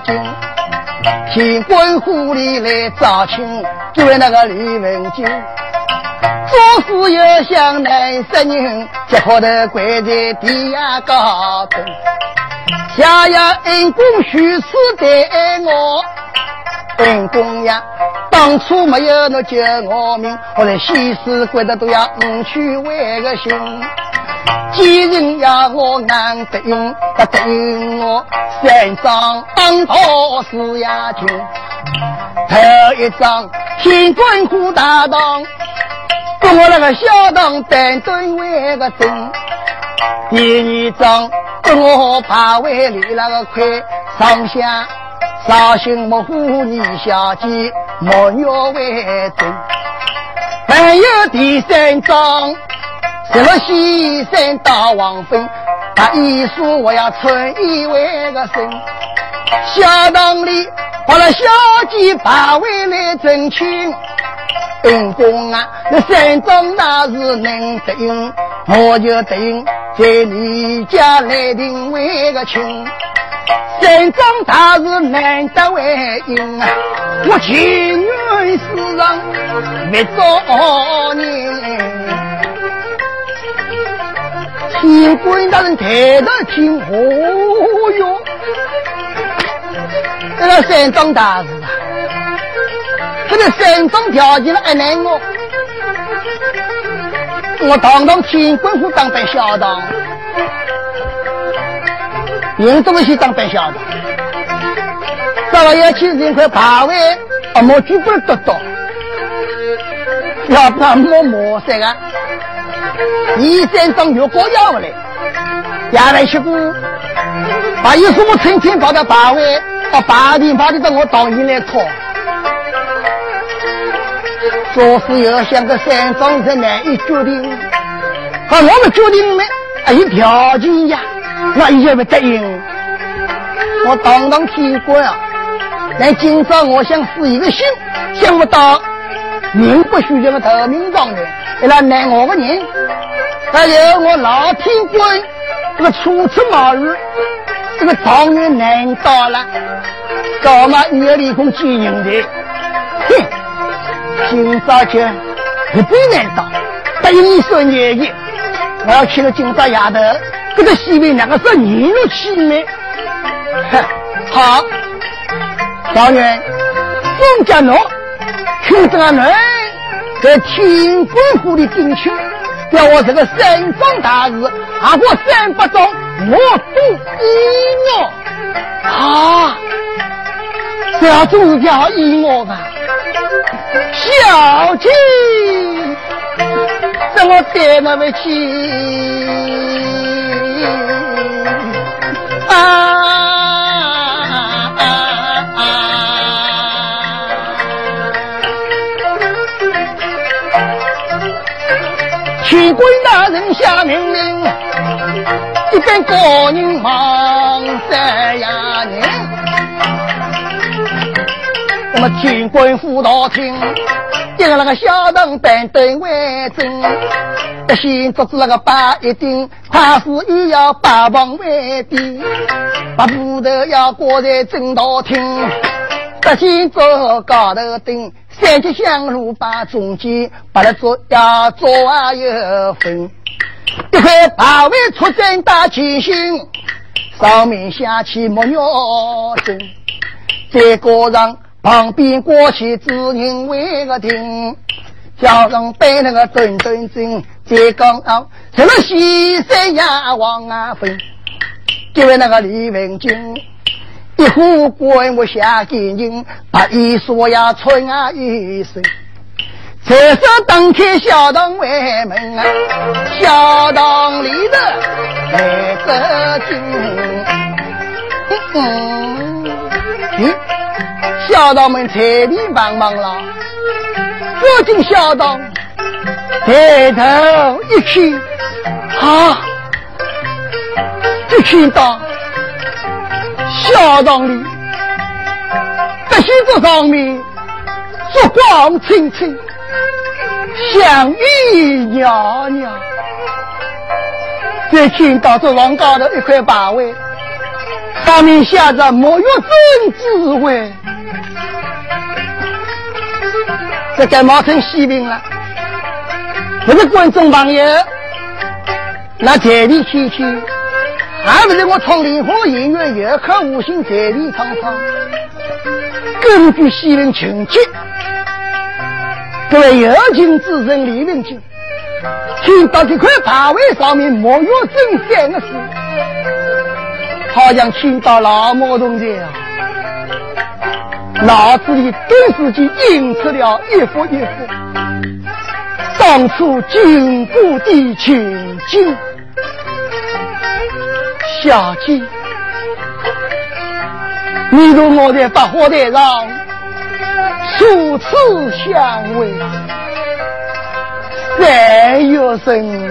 为个君。天官府里来招亲，就为那个李文金。做事要像男人，结好的跪在地下高等。下呀，恩公许是待我，恩公呀，当初没有那救我命，我在西施跪的都要五去为个心。几人呀，我难得用，不得应我三张当头是呀亲。头一张天官府大堂。跟我那个小当担墩为个真，第二张跟我排位里那个块上下绍兴木虎你小姐木鸟为真，还有第三张什么西山大王坟，他一说我要穿衣为个身，小堂里把那小姐排位来争亲。恩公啊，那山中那是能得应，我就得应在你家来定为个亲。山中大事难得为应啊，我情愿世上没做人。天官大人抬头听何哟？这个山中大事。这个山中条件了还难我，我堂堂天官府当班小当，人怎么去当班小当？早晚要去人块排位，啊，莫举不得到，要不然莫磨山啊！一山中越过要来，也来吃过，把一说我天天跑到排位，把八点八点到我当营来考。做事要像个山庄才难以决定，啊，我们决定呢，还有条件呀，那也不答应。我堂堂天官啊，但今朝我想死一个心，想不到名不虚传的投名状元，为了难我的人，还有我老天官这个初出茅庐，这个状元难到了，搞嘛也立功几人的，哼。今朝就一般难当，答应你说年夜，我要去了今朝丫头，这个西边两个是年入七门。好，状元宋家奴，听这个人在天官府里进去，叫我这个三庄大事，阿过三百钟，我都依我。啊，这总是叫依我吧。小姐，怎么带那么去？啊！人下命令，一边高人忙三呀年。那么天官府大厅，一个那个小灯板凳为证，一心做子那个八一顶，快事也要八房为底，把斧头要挂在正大厅，一心做高头顶，三级香炉把中间，把它做要做啊有分，一块八位出征大七星，上面下起木鸟针，再过上。旁边过去只人为个听，叫人背那个墩墩墩，再讲啊，什么西山呀往啊飞，就为那个李文君，一呼关我下给人，把一说呀春啊一声，才是登开小堂外门啊，小堂里头来个进，嗯嗯。小道们财力帮忙了，走进小道，抬头一看，啊，就看到小堂里这子上面烛光清清，相依娘娘。再看到这房高头一块牌位，上面写着“沐浴真智慧”，这该冒成喜病了。不是观众朋友，那台里看看，还不是我唱莲花音乐，有客无心台里唱唱。根据西人情节，各位有情之人李文静。听到这块牌位上面“莫玉珍”三个字，好像听到老毛同学啊，脑子里顿时间映出了一幅一幅当初经过的情景。小姐，你同我在百花台上初次相会。三月生，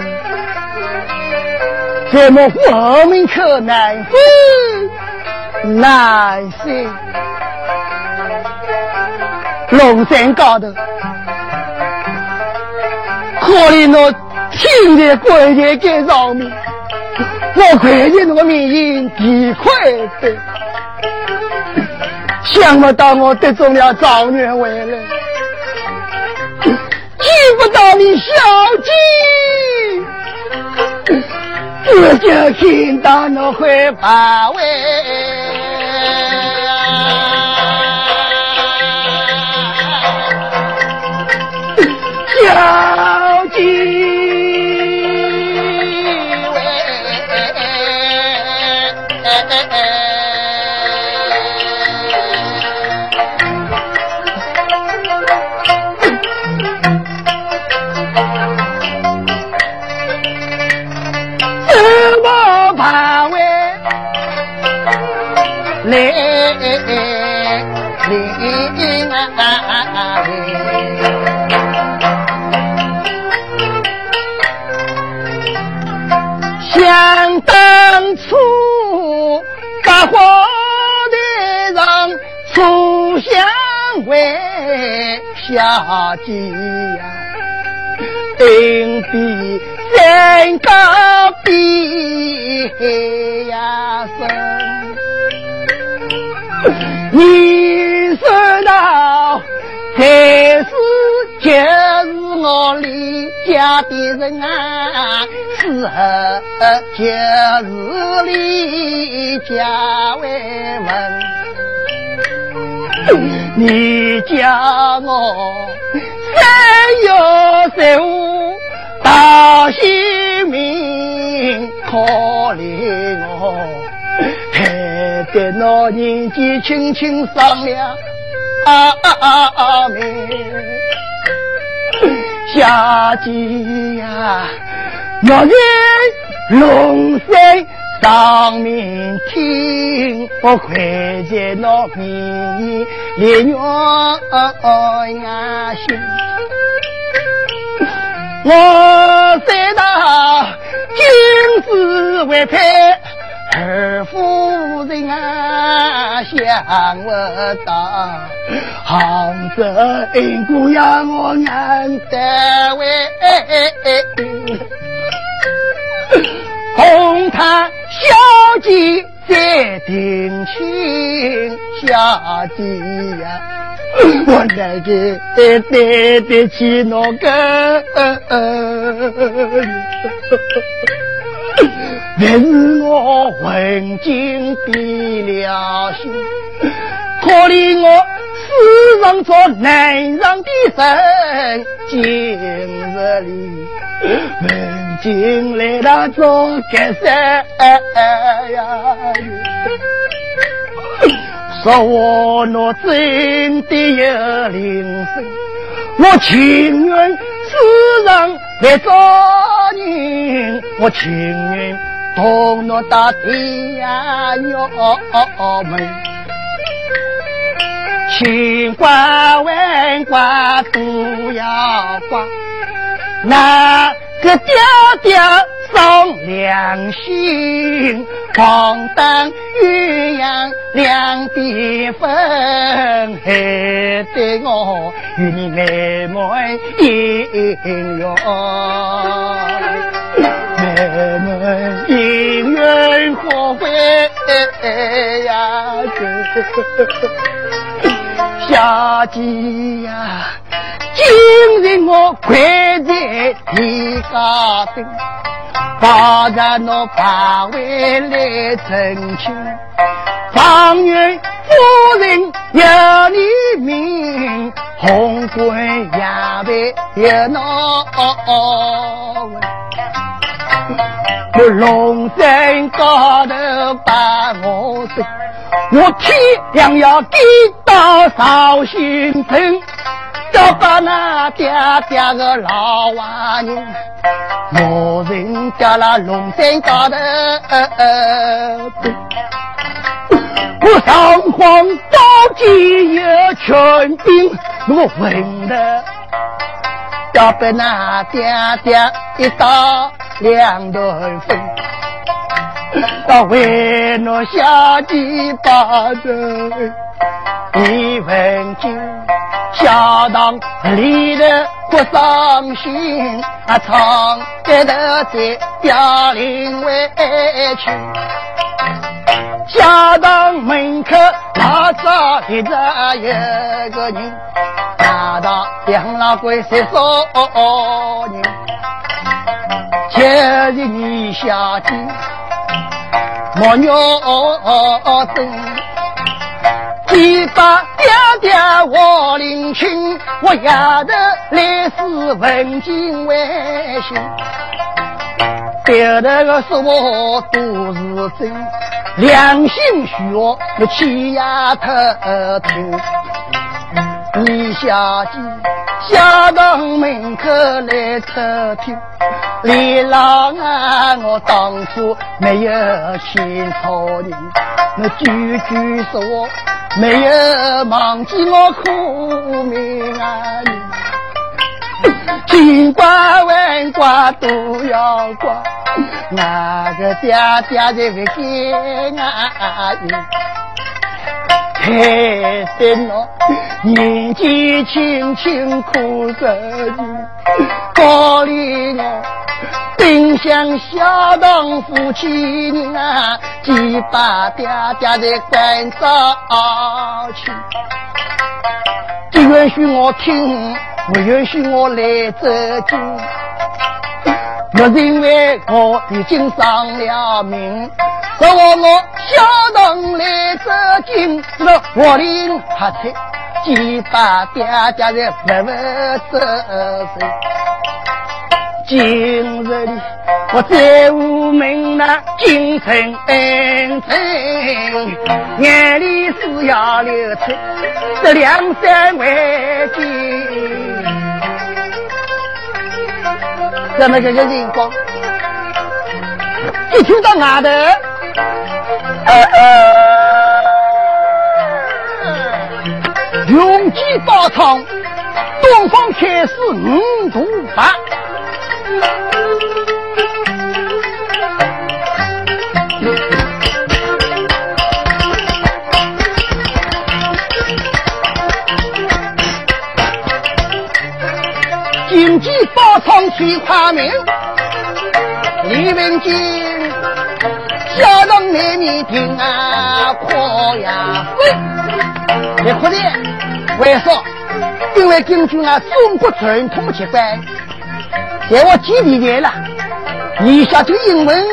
怎么黄门口难分难舍？龙山高头，可怜我青在关节杆上面，我看见那个命运几快的，想不到我得中了状元回来。见不到你小姐，我就看到那块牌位，小会，小姐呀，定比山高比呀深。你说道，才是就是我离家的人啊，是何就是离家为问？你叫我三月十五到西门，可怜我。还得那年纪轻轻商量啊啊啊！妹，小姐呀，要在龙山当面听，我快在那边烈女呀心，我知道君子为配。二夫人啊，想不到，杭州姑娘我难得为，红毯小姐在定亲，小姐呀，我那个对得起那个。这是我问尽的了心，可怜我世上做男人的人，今日里进来了做干啥呀？说我那真的有灵性，我情愿世上来做人，我情愿。同我到天涯哟门，千挂万挂都要挂，那个爹爹伤良心？黄灯鸳鸯两地分，害得我与你妹妹姻缘，妹妹姻缘何会呀？小姐呀，今日我跪在地下等。把人那把位来成亲，方圆夫人有你名，红棍也被有那我龙山高头把我生，我天亮要给到绍兴城。要把那爹爹个老娃人，我人家那龙山高头，我上皇宝剑有权柄，我问的，要把那爹爹一刀两断分，到为那下地把人，一问金。家当里的不伤心，啊，唱得的在表里委屈。家当门口拉着一个一个人，大到养老鬼三少人，今日你下地莫鸟真。一把爹爹我领情，我丫头来是问金为信，别的个说我都是真，良心虚我气丫头听。你下姐下到门口来偷听，李郎啊，我当初没有欠错你，我句句说。没有忘记我苦命啊！你千挂万挂都要挂，那个爹爹在为艰啊！害得我年纪轻轻苦着你，高里我。丁香小当夫妻人啊，几把爹爹在关照去，只允许我听，不允许我来走近。我认为我已经丧了命，若我小当来走近，这个我领还才几把爹爹在不不走走。今日里，我在屋门那京城恩城，眼里是要流出这两三万金。怎么这些情况？一听到外头，永吉大仓，东方开始五毒法。金鸡宝仓提花名，李文金小人难面听啊，夸呀飞，别哭的为啥？因为根据啊中国传统习惯。在我基地来了，你下这个英文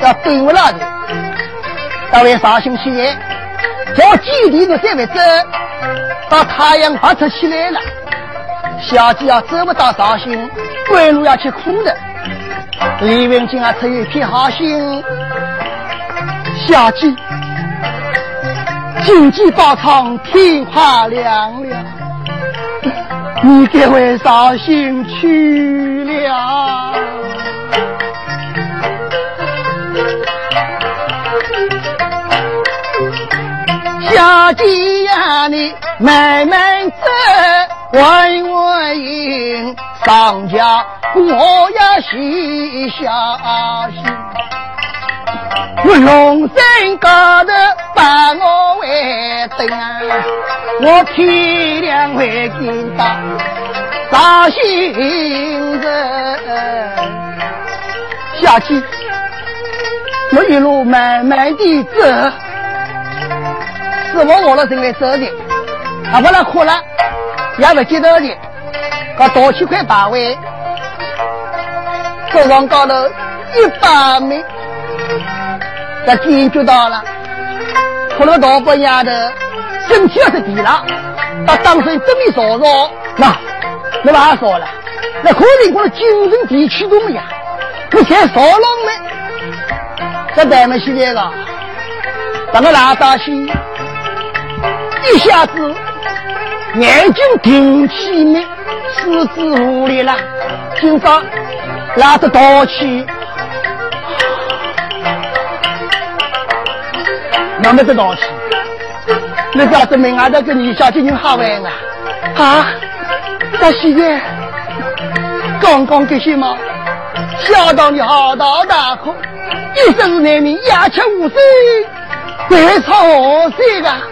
要对我那的，到位绍兴起来，在我基地的这位走，到太阳发出起来了，小姐啊走不到绍兴，归路要去苦的。李文静啊出于一片好心，小姐，经济包场天花亮亮，你给我绍兴去。了，小姐呀，你慢慢走，稳稳行，上家我要细小心。我龙山高头把我围等，我天亮会见到绍兴人。下去，我一路慢慢的走，是我我了正在走的，啊不那哭了，也不记得的，我多起块八位，走上高头一百米。这天就到了，哭了大半丫头身体要是低了，把当成这么烧烧，那没办法说了，那可能我的精神地驱动呀，不先烧了没？这咱们现在个，把个拉大心，一下子眼睛定起没，四肢无力了，今朝拉着倒气。那么这道气，那表证明俺这个李小姐人好玩啊！啊，这现在刚刚这些嘛，相当的好大大哭，一生难免鸦雀无声，百草无声啊！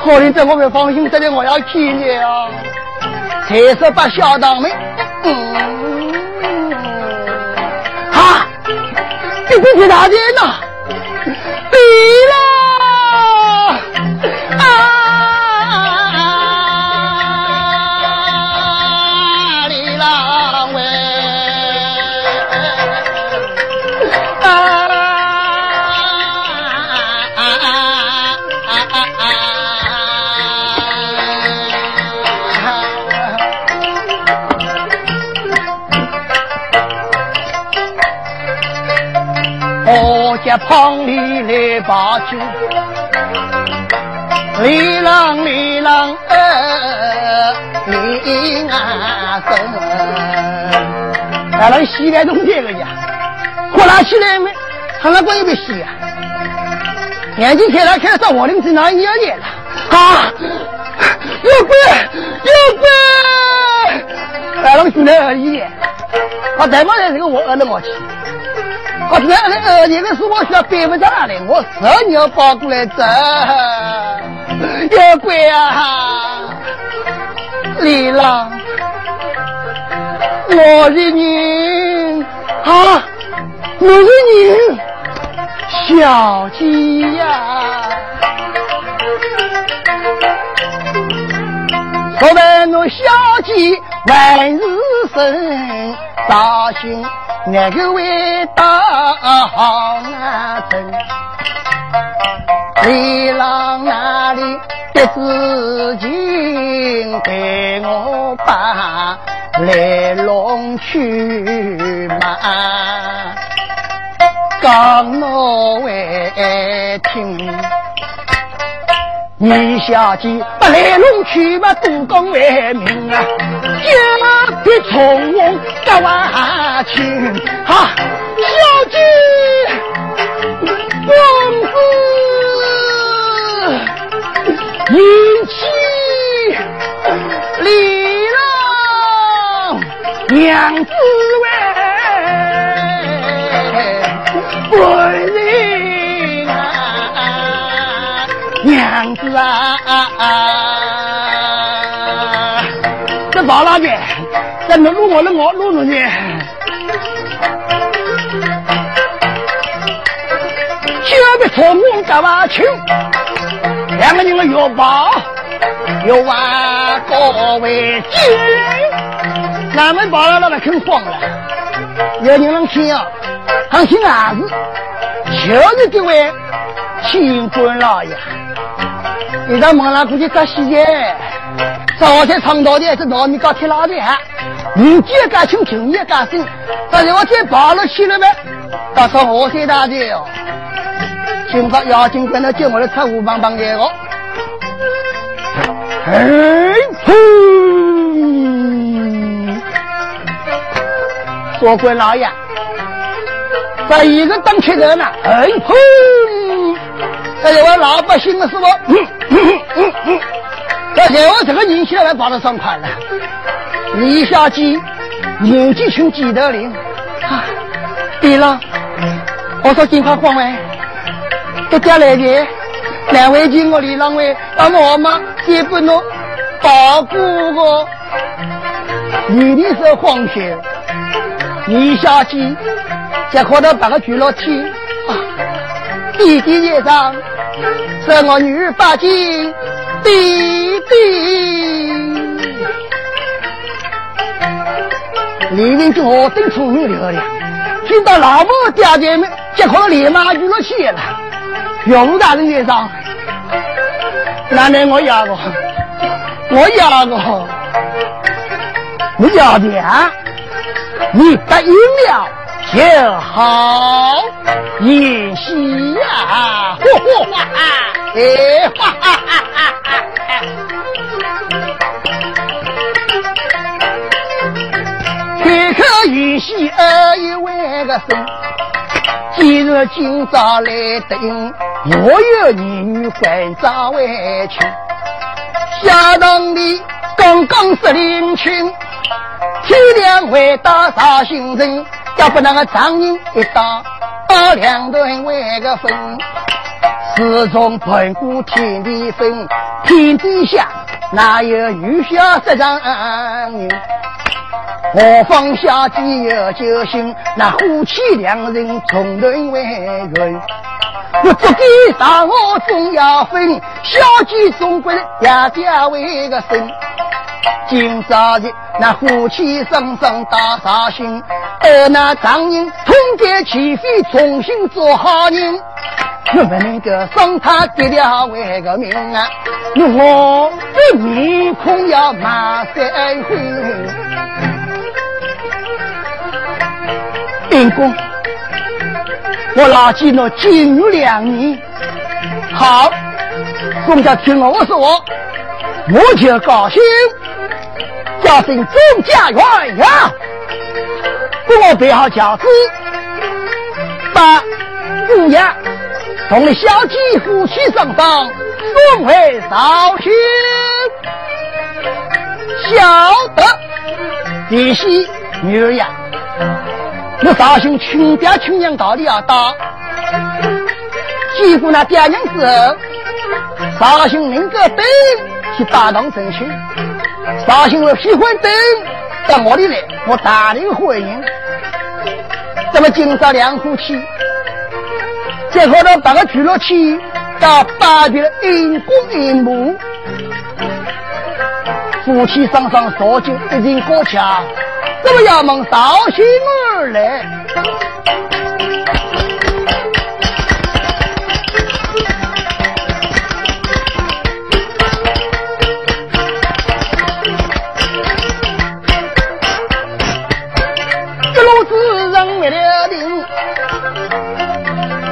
好人在我们放心，这里我要听了，才是把小当们，嗯，啊，这不是大人呐，旁里来把酒，里郎里郎呃，里啊走。俺那西来东边个呀，呼啦起来没？他那关有没洗啊？眼睛开了开，到我林子那一夜了啊！有鬼有鬼！俺那个兄弟而已，他再不来这个我饿了我去。啊，那个，那个是我小辈分长的，我侄女抱过来走，妖怪啊！李郎，我是你啊，我是你小鸡呀！说白我，小鸡万事胜，大兴。那个味道好啊，真！李郎那里的事情给我把来龙去脉讲我会听。你小姐不来龙去脉多讲为名啊！家的从容不万情，哈，小姐，公子，迎娶李郎，娘子为娘子啊。老拉的，在那录我的我录录去。就被从我打完球，两个人的腰包又往高位，俺们把了那个肯慌了。有人能听啊？他姓儿子，就是这位清官老爷。你到门上过去扎西耶。早在长道的这糯米糕贴拉的哈，年纪也干轻，情也干深，但是我再跑了去了呗，到时候我谁大的哦？今朝妖精跟他叫我来吃五棒棒的哦。哎噗！说官老爷，这一个当吃人了，哎噗！这是我老百姓的是不？而且我这个年纪还跑得上快了，李小姐年纪轻记得灵。啊！对了，我说金花皇位，这家来的两位请我李郎位，让我妈也不能保护我。你的是皇兄，你下去再看到八个聚落天啊，弟弟也上，是我女儿八金弟弟。李明就我真聪明了了，听到老母爹爹们，就可立马就了起了。刘大人也上，奶奶我要个，我要个，我要的啊！你答应了就好，演戏呀，嚯嚯哈，哎，哈哈哈哈哈！开口语戏二一万个声，今日今朝来等，我有儿女还早回去。下堂里刚刚是凌晨，天亮回到绍兴城，要不那个丈人一打，打两顿为个分。自从盘古天地分，天底下哪有女下十丈人？何方下地有救星，那夫妻两人从人为人。我足给上我总要分，小姐总归也家为个生。今朝日那夫妻双双大绍兴，而那丈人通奸起飞，重新做好人。我们能够送他爹爹为个命啊！我的面孔要马赛回。因公，我拉起了金玉两年，好，宋家听了我说我，我就高兴，叫声钟家元呀，给我备好轿子，把姑娘同了小姐夫妻上当送回绍兴，晓得弟媳女儿呀。我绍兴亲爹亲娘到底要大，结果那爹娘之后，绍兴能够等去大堂成亲，绍兴我喜欢等到我里来，我大力欢迎。怎么今朝两夫妻，再后头八个聚落去，到八别因公因母，夫妻双双烧酒一人过桥。怎么要问绍兴儿来？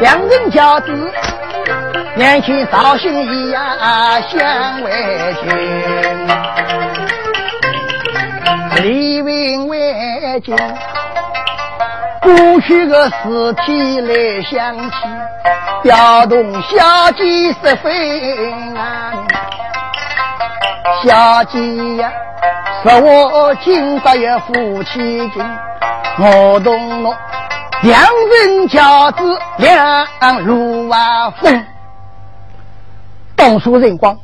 两人家子年轻绍兴一样相为亲。李文为君，过去的事体来想起，调动小姐十分啊！小姐呀，是我今朝有夫妻情，我同侬两人家子两路啊风。当初人光，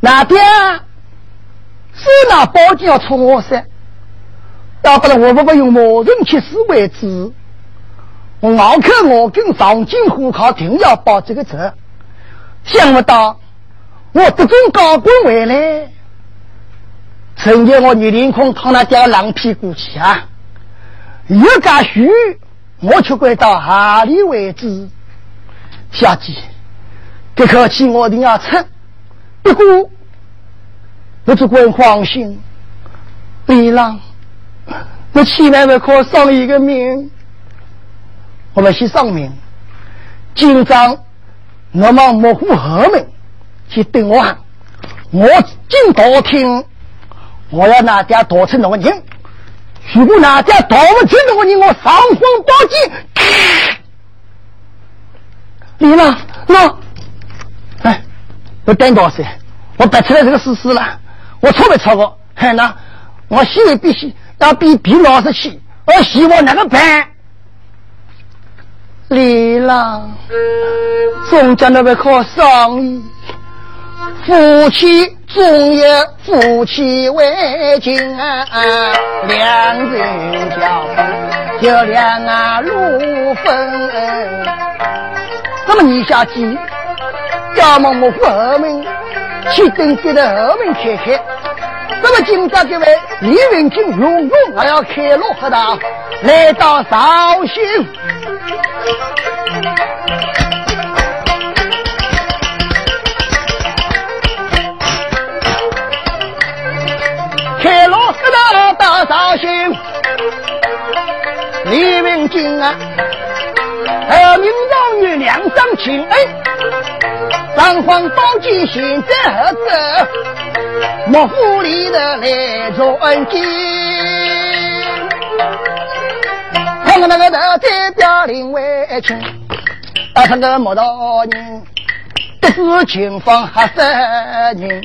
那边。是拿宝剑要出我噻，要不然我不不用魔人去死为止。我熬口我跟上京户考定要报这个仇，想不到我这种高官回来，曾经我你凌空躺那掉狼屁股去啊！一家虚，我却归到哪里为止？小姐，这口气我一定要吃，不过。我只管放心，李郎，我千万不可丧一个命。我们先丧命，今朝我们幕府后门去等我，我进大厅，我要拿点夺成那个人。如果哪点夺不成那个你，我上风报警。李郎，我，哎，我等多少？我摆出来这个事实了。我错没错过？还那我心里必须要比比老师去，我希望那个办？李郎，总讲那边靠生意，夫妻总有夫妻为情啊，两人交就两啊路分。那么你下去，要么我府后门，去等给的后门开开。那么今朝这位李文清如果还要开路和他来到绍兴。绍兴，李文清啊，和明朝女两相情恩，三皇宝剑现在何在？莫府里的来做恩情，看看那个大代表林为清，打成个莫大人，不知情况还十人。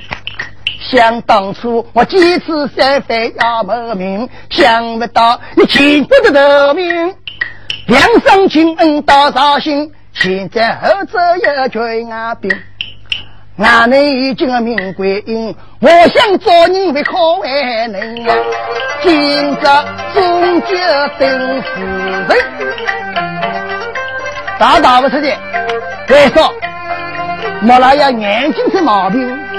想当初我几次三番要谋命，想不到你亲不得得命，两生情恩到绍兴，现在后者一群阿兵。俺们已经个名贵英，我想做人为可为能啊，今朝终究等死人。大大不出的，为啥？莫那要眼睛出毛病？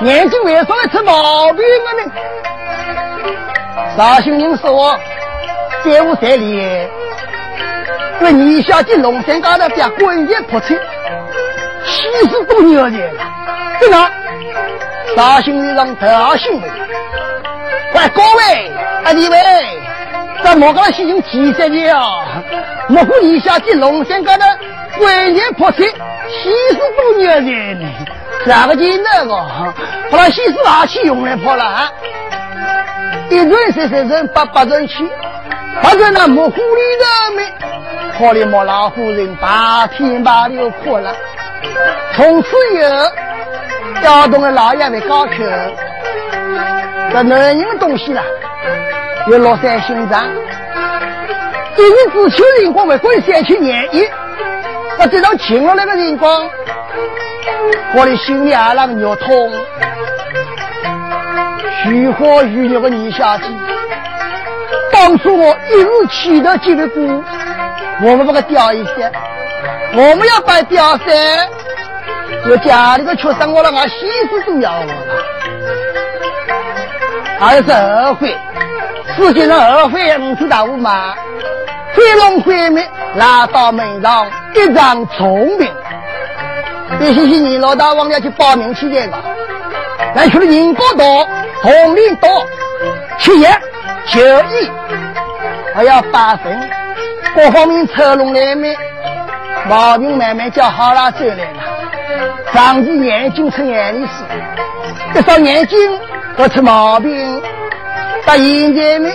眼睛为啥会出毛病了呢？绍兴人说在乎在理，因为你小姐龙山高头边滚叶破碎。七十多年了，真的，绍兴人让特兴的。喂，各位，啊，你们，在莫讲西京几十年啊，莫过一下进龙山高头，万年破碎，七十多年了，哪个进那个？把那西施拿去用来破了啊！一人三三人，八八人去，或者那莫狐狸的没，破的莫老夫人，八天八六破了。从此以后，调动了老爷的高口，这男人的东西啦，又落在心上。一日只求灵光为滚三千年一，那这张请了那个人光，我的心里啊那个肉痛。虚火虚肉的泥下去，当初我一日起得几个股，我们把它吊一些，我们要把吊噻。我家里的缺生我了，俺媳妇都要我了。还是二回，世界上二回五次大雾嘛，飞龙会面拉到门上一张聪明。一星期你老大忘了去报名去见吧，来去了宁波岛，红领多，七月九一还要发生，各方面车龙来面，毛病慢慢叫好了走来了。长期眼睛出眼力死，一双眼睛不出毛病。到现在呢，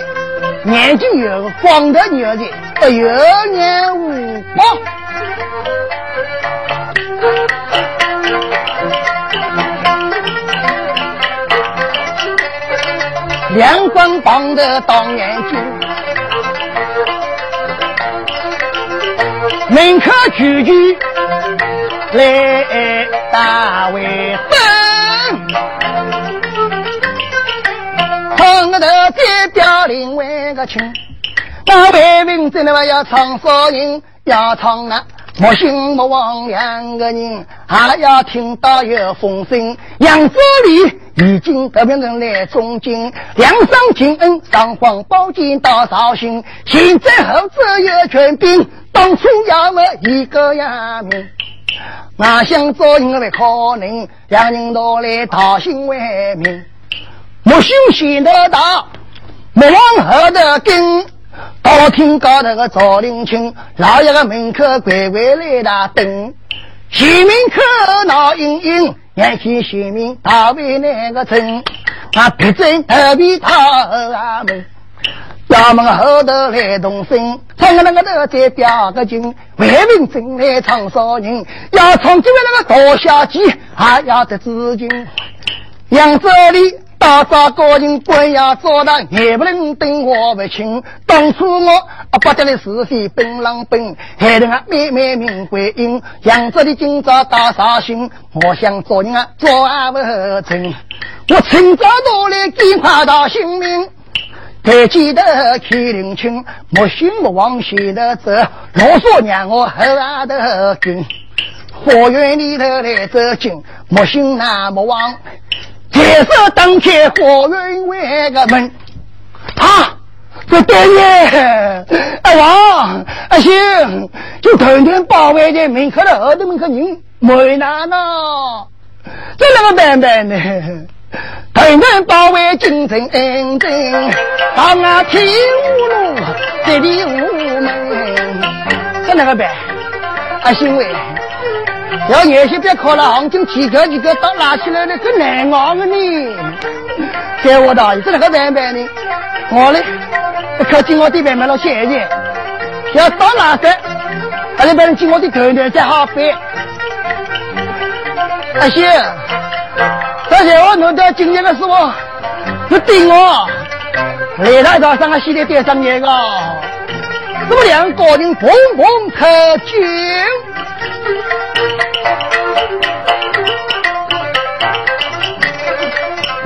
眼睛有光的眼睛，有眼无光，两光光的当眼睛，门口聚聚。来大为灯，唱个头代表另外个情，那为民真的要唱啥人？要唱那莫信莫忘两个人，还要听到有风声，扬州里已经革命人来中京，梁上金恩上皇宝剑到绍兴，现在后只有全兵，当初要么一个呀命。我想做人为可能，两人都来讨心为民。木秀贤得大，莫往后头跟。高厅高头个赵林清，老爷个门口乖乖来打灯。前门口闹盈盈，眼见前面大为那个城，啊，别争特别讨啊门。衙门后头来动身，唱个那个头在表个情，为民正来唱少人，要唱几位那个大小姐，还要得资金。扬州里大早高人官呀，做的也不能等我不亲。当初我啊不得的是非本狼本，害得我妹妹命归阴。扬州的今朝大杀心，我想做人啊做啊不成。我趁早到来给快到性命，太记得开灵清，莫心莫往前头走，老说让我后啊头跟。花园里头来走近，莫心那莫忘。铁色灯开花园外个门，啊，这对面，阿王阿星，就天天保卫在门口的后头门口人为难呐，这那个办办呢？天天保卫京城安定，上啊天无路，这里无门，这那个办？阿星喂。要年些别考了，行情提高几个，到拿起来了更难熬了呢。给我的，这那个办办呢？我呢，靠近我的办办了谢谢。要到哪个？还得别人进我的头头才好办。阿星，这些我弄到今年的时候，不顶我，来台早上啊，洗的点上年个，这么两个人蹦蹦可劲。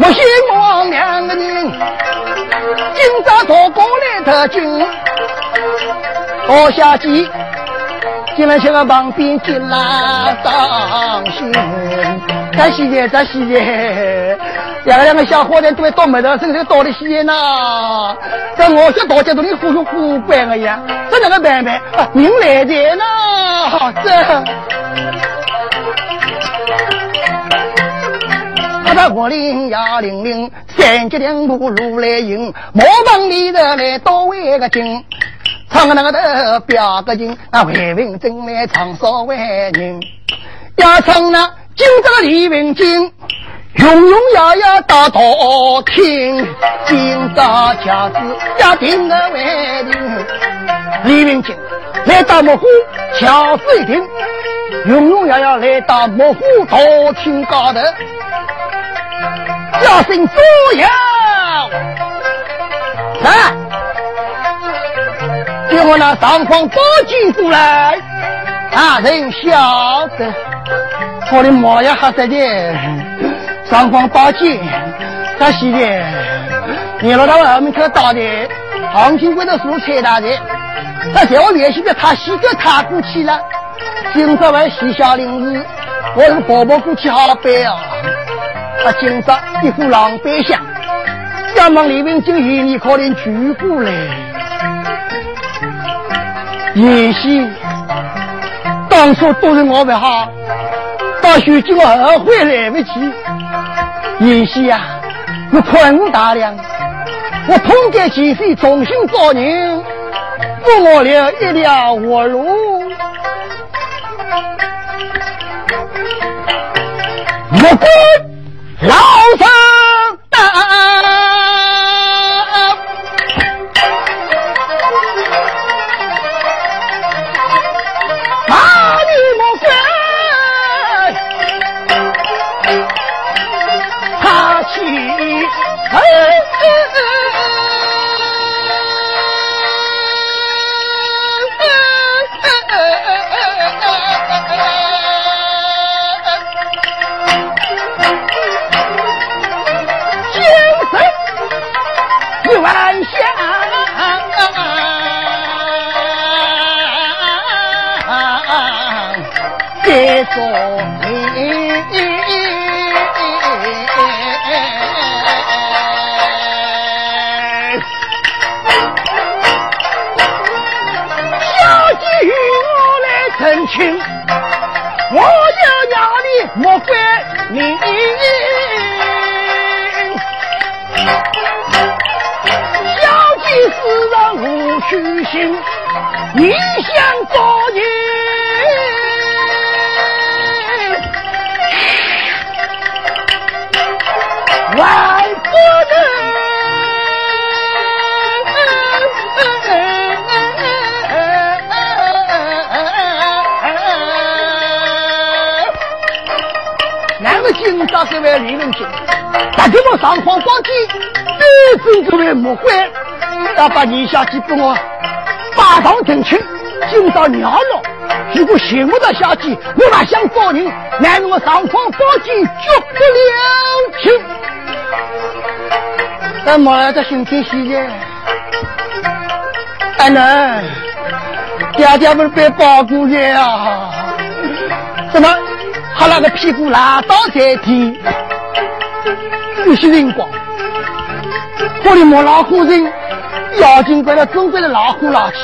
我希望两个人今朝做过来的军，我下去进来，向旁边进来当心。再洗洗，再洗洗，两个两个小伙子都会倒霉的，身上倒的洗呐。这我这大家都里呼呼呼管个呀，这两个办办，命来的呢，这。他我领呀领领，三级两路路来迎，磨坊里的来多为个精，唱个那个的表个劲，啊为文正来唱少为人，要唱那今朝个李文金，永永呀呀到大厅，今朝家子要定个为定，李文金来到幕府敲死一听，永永呀呀来到幕府大厅高头。叫声左右，来，给我那上方宝剑过来。大人晓得，我的妈呀，哈在的上方宝剑，他西的，你老大外面口打的，行情归的蔬菜大的，那叫我联系的他西个他过去了，今朝晚西夏令日，我是宝宝过去好办啊。他今朝一副狼狈相，赶忙李文金与你可怜举过来。也许当初都是我不好，到如今我后悔来不及。也许呀，我宽大量，我痛改前非，重新做人，给我留一条活路。我滚！老三要把你下去给我马上进去，今朝尿了。如果寻不到下去，我哪想找人？难我上访报警，绝不了情。但马来的心情喜悦，哎娘，爹爹不是被包过去啊？怎么？他那个屁股拉倒在地，有些人光，我的莫老虎人，妖精怪了，中国的老虎老气。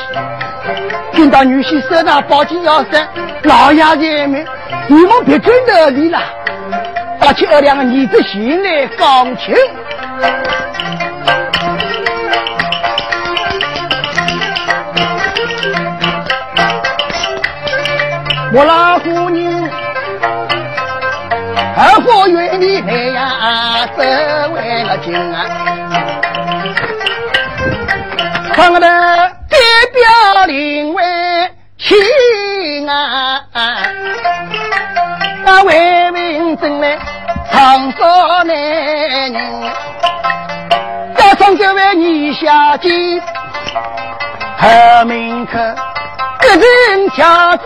听到女婿手上抱紧腰衫，老爷子们，你们别真的离了，而且二两个儿子心来钢琴。莫老虎人。二佛愿你来呀，走为了亲啊！唱个的代表灵为亲啊！那为民争来长少男人，要唱这位女下贱，后门口一人家子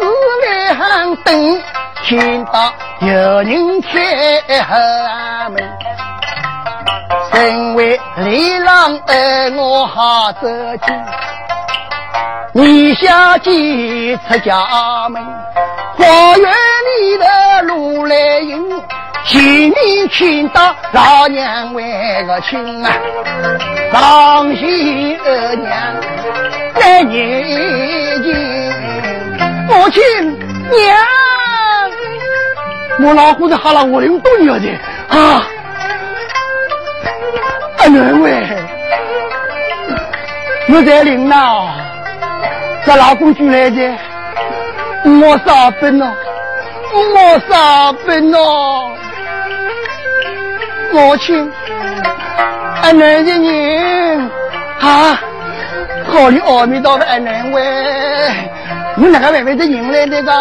来喊等。听到有人开后门，身为李郎爱，我好走进。你小姐出家门，花园里的路来迎。前面听到老娘为个亲啊，上喜二娘在你前，母亲娘。我老虎子哈了我领多年的啊！啊，娘喂，我在领呐，这老公进来的，我上班哦，我上班哦，母亲，啊，男的人啊，好的阿弥陀佛，啊，娘喂，你哪个妹妹的人来的个？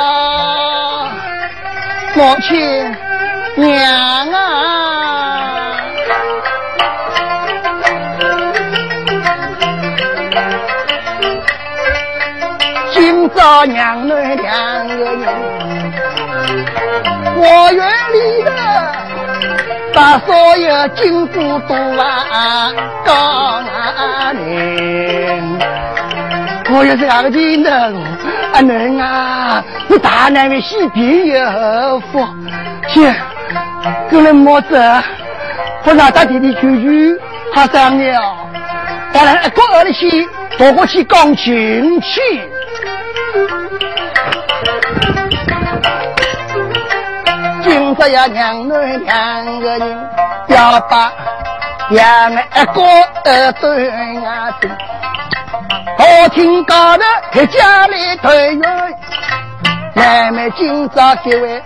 母亲，娘啊！今朝娘们两个人，花园里的把所有金箍都啊讲明。我也是那个金头。阿娘啊，你大难为西边有福，去，跟人莫走，不让他弟弟去去，他商量，当然过二的去，躲过去讲亲戚。只要娘们两个人要把两个一个二对啊对。好听高的在家里团圆，妹妹今朝这位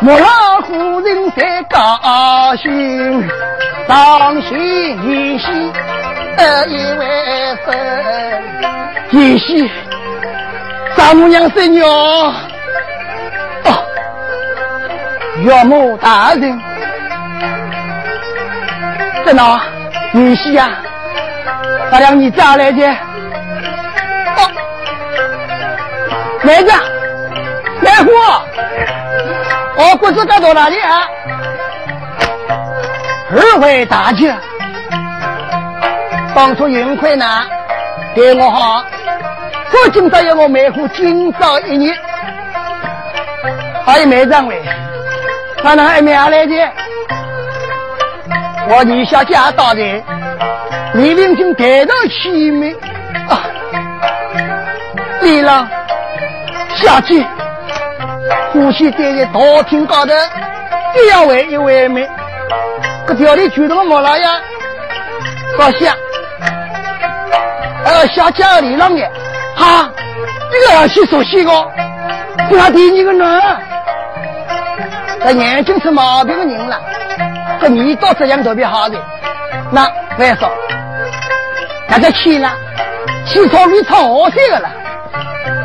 莫老夫人在高兴，当心儿媳得一位生，儿媳丈母娘生娘，哦，岳母大人在哪？女婿呀，大娘你咋来的？哦妹子，妹夫，我不知道到哪里啊？二位大姐，当初云快呢，对我好，我今朝要我妹夫今朝一年，还有梅长伟，他那还没下来的，我女小姐到的，李林军带到前面啊，李郎。下去，呼吸对着大厅高头，一位一位妹，这条里举动么老呀？说下，呃，小家里浪的，哈，这个是熟悉的，是他第一个人，这眼睛出毛病的人了，这耳朵质量特别好的，那为啥？大家去了，起草率超二三个了。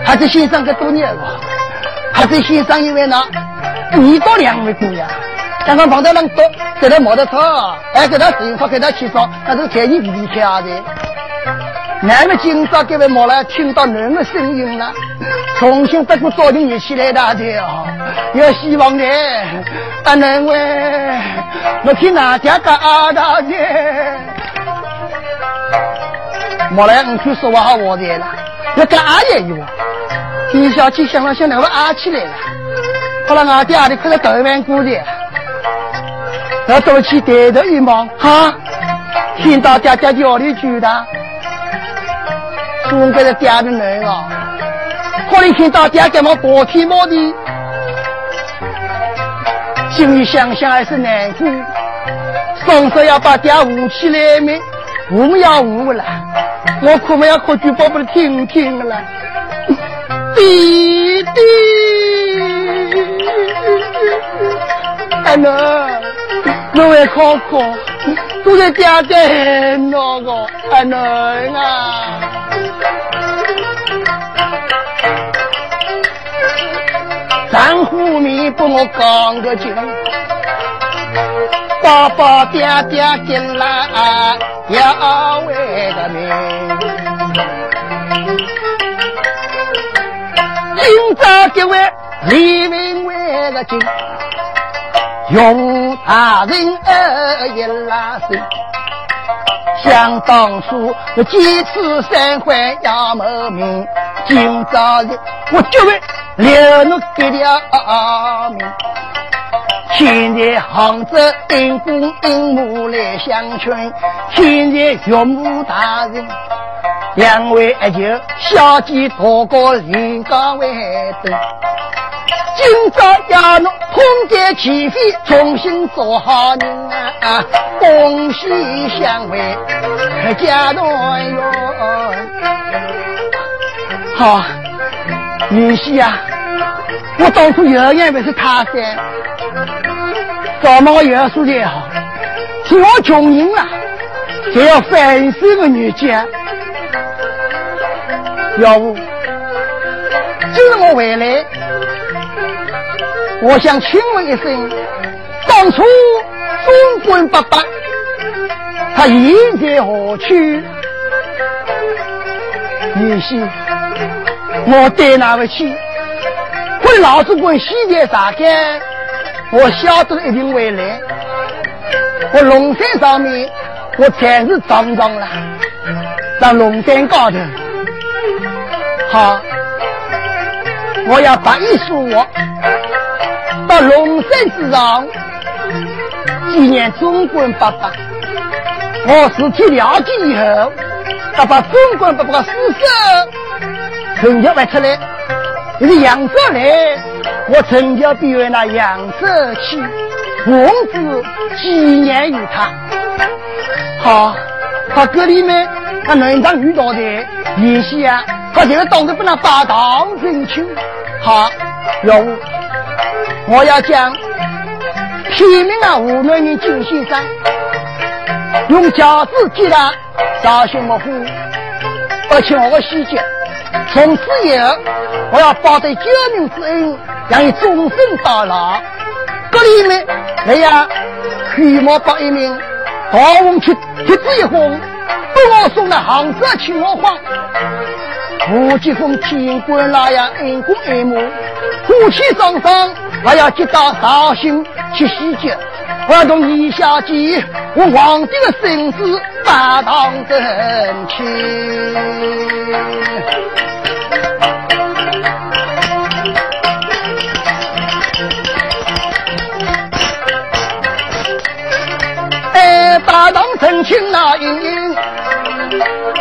还是先生个多年了，还是先生因为呢，你到两位姑娘，刚刚碰到人多，给他摸得草，哎，给他幸福，给他起床，那是天意比比下的。那么今朝给位摸来，听到恁的声音了，重新不过早点热起来大的哦，有希望的。啊，恁位，我去哪家打大的？摸来，你去说话好我的了，要干阿爷有。你小气想了想，那个阿起来了。后来俺爹的可是头万股的，要多去抬头一望，哈，听到爹爹叫里句的，送给了爹的人啊。后来听到爹干嘛暴天暴地，心里想想还是难过，双手要把爹扶起来没，我们要扶了，我可没要哭句宝宝的听听了，弟弟。哎侬，侬还考考，都在家在那个哎侬啊！丈夫面不我讲个情，爸爸爹爹进来要为个命，今朝这位黎明为个情。用大人儿一拉手，想当初我几次三回要没命，今朝日我就会留侬给了命。现在杭州因公因母来相劝，现在岳母大人两位阿舅小姐多个人家为等。今朝要侬空阶起飞，重新做好人啊！恭喜相会，家团圆。好，女婿啊，我当初有眼不是他山，怎么我有数也好，是我穷人了，就要翻身的女家。要不，今日我回来。我想请问一声，当初中官爸爸他现在何去？女婿，我担那不起。问老子管现在咋干？我晓得一定会来。我龙山上面，我暂时装装了，在龙山高头。好，我要把一束我。到龙山之上纪念中国爸爸，我事体了解以后，要把中国爸爸的尸首成就挖出来，就是扬州来，我成就必为那扬州去，王子纪念于他。好，他这里面他能当遇到的联系啊，他这个当着不能把当真情。好，用。我要讲，天明啊，湖南人金先生用饺子接他绍兴木户，而且我细节，从此以后我要报得救命之恩，让你终身到老。这里面还要黑毛把一名大红去贴纸一封，给我送到杭州青娥坊。吴吉峰天官那样恩公恩母，夫妻双双。我要接到绍兴去喜酒，我同李小姐我皇帝的身子大堂正亲。哎，大堂成亲那英英，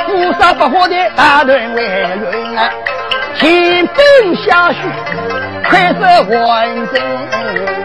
菩萨不活的大人为人啊，清风下雪。快色完整。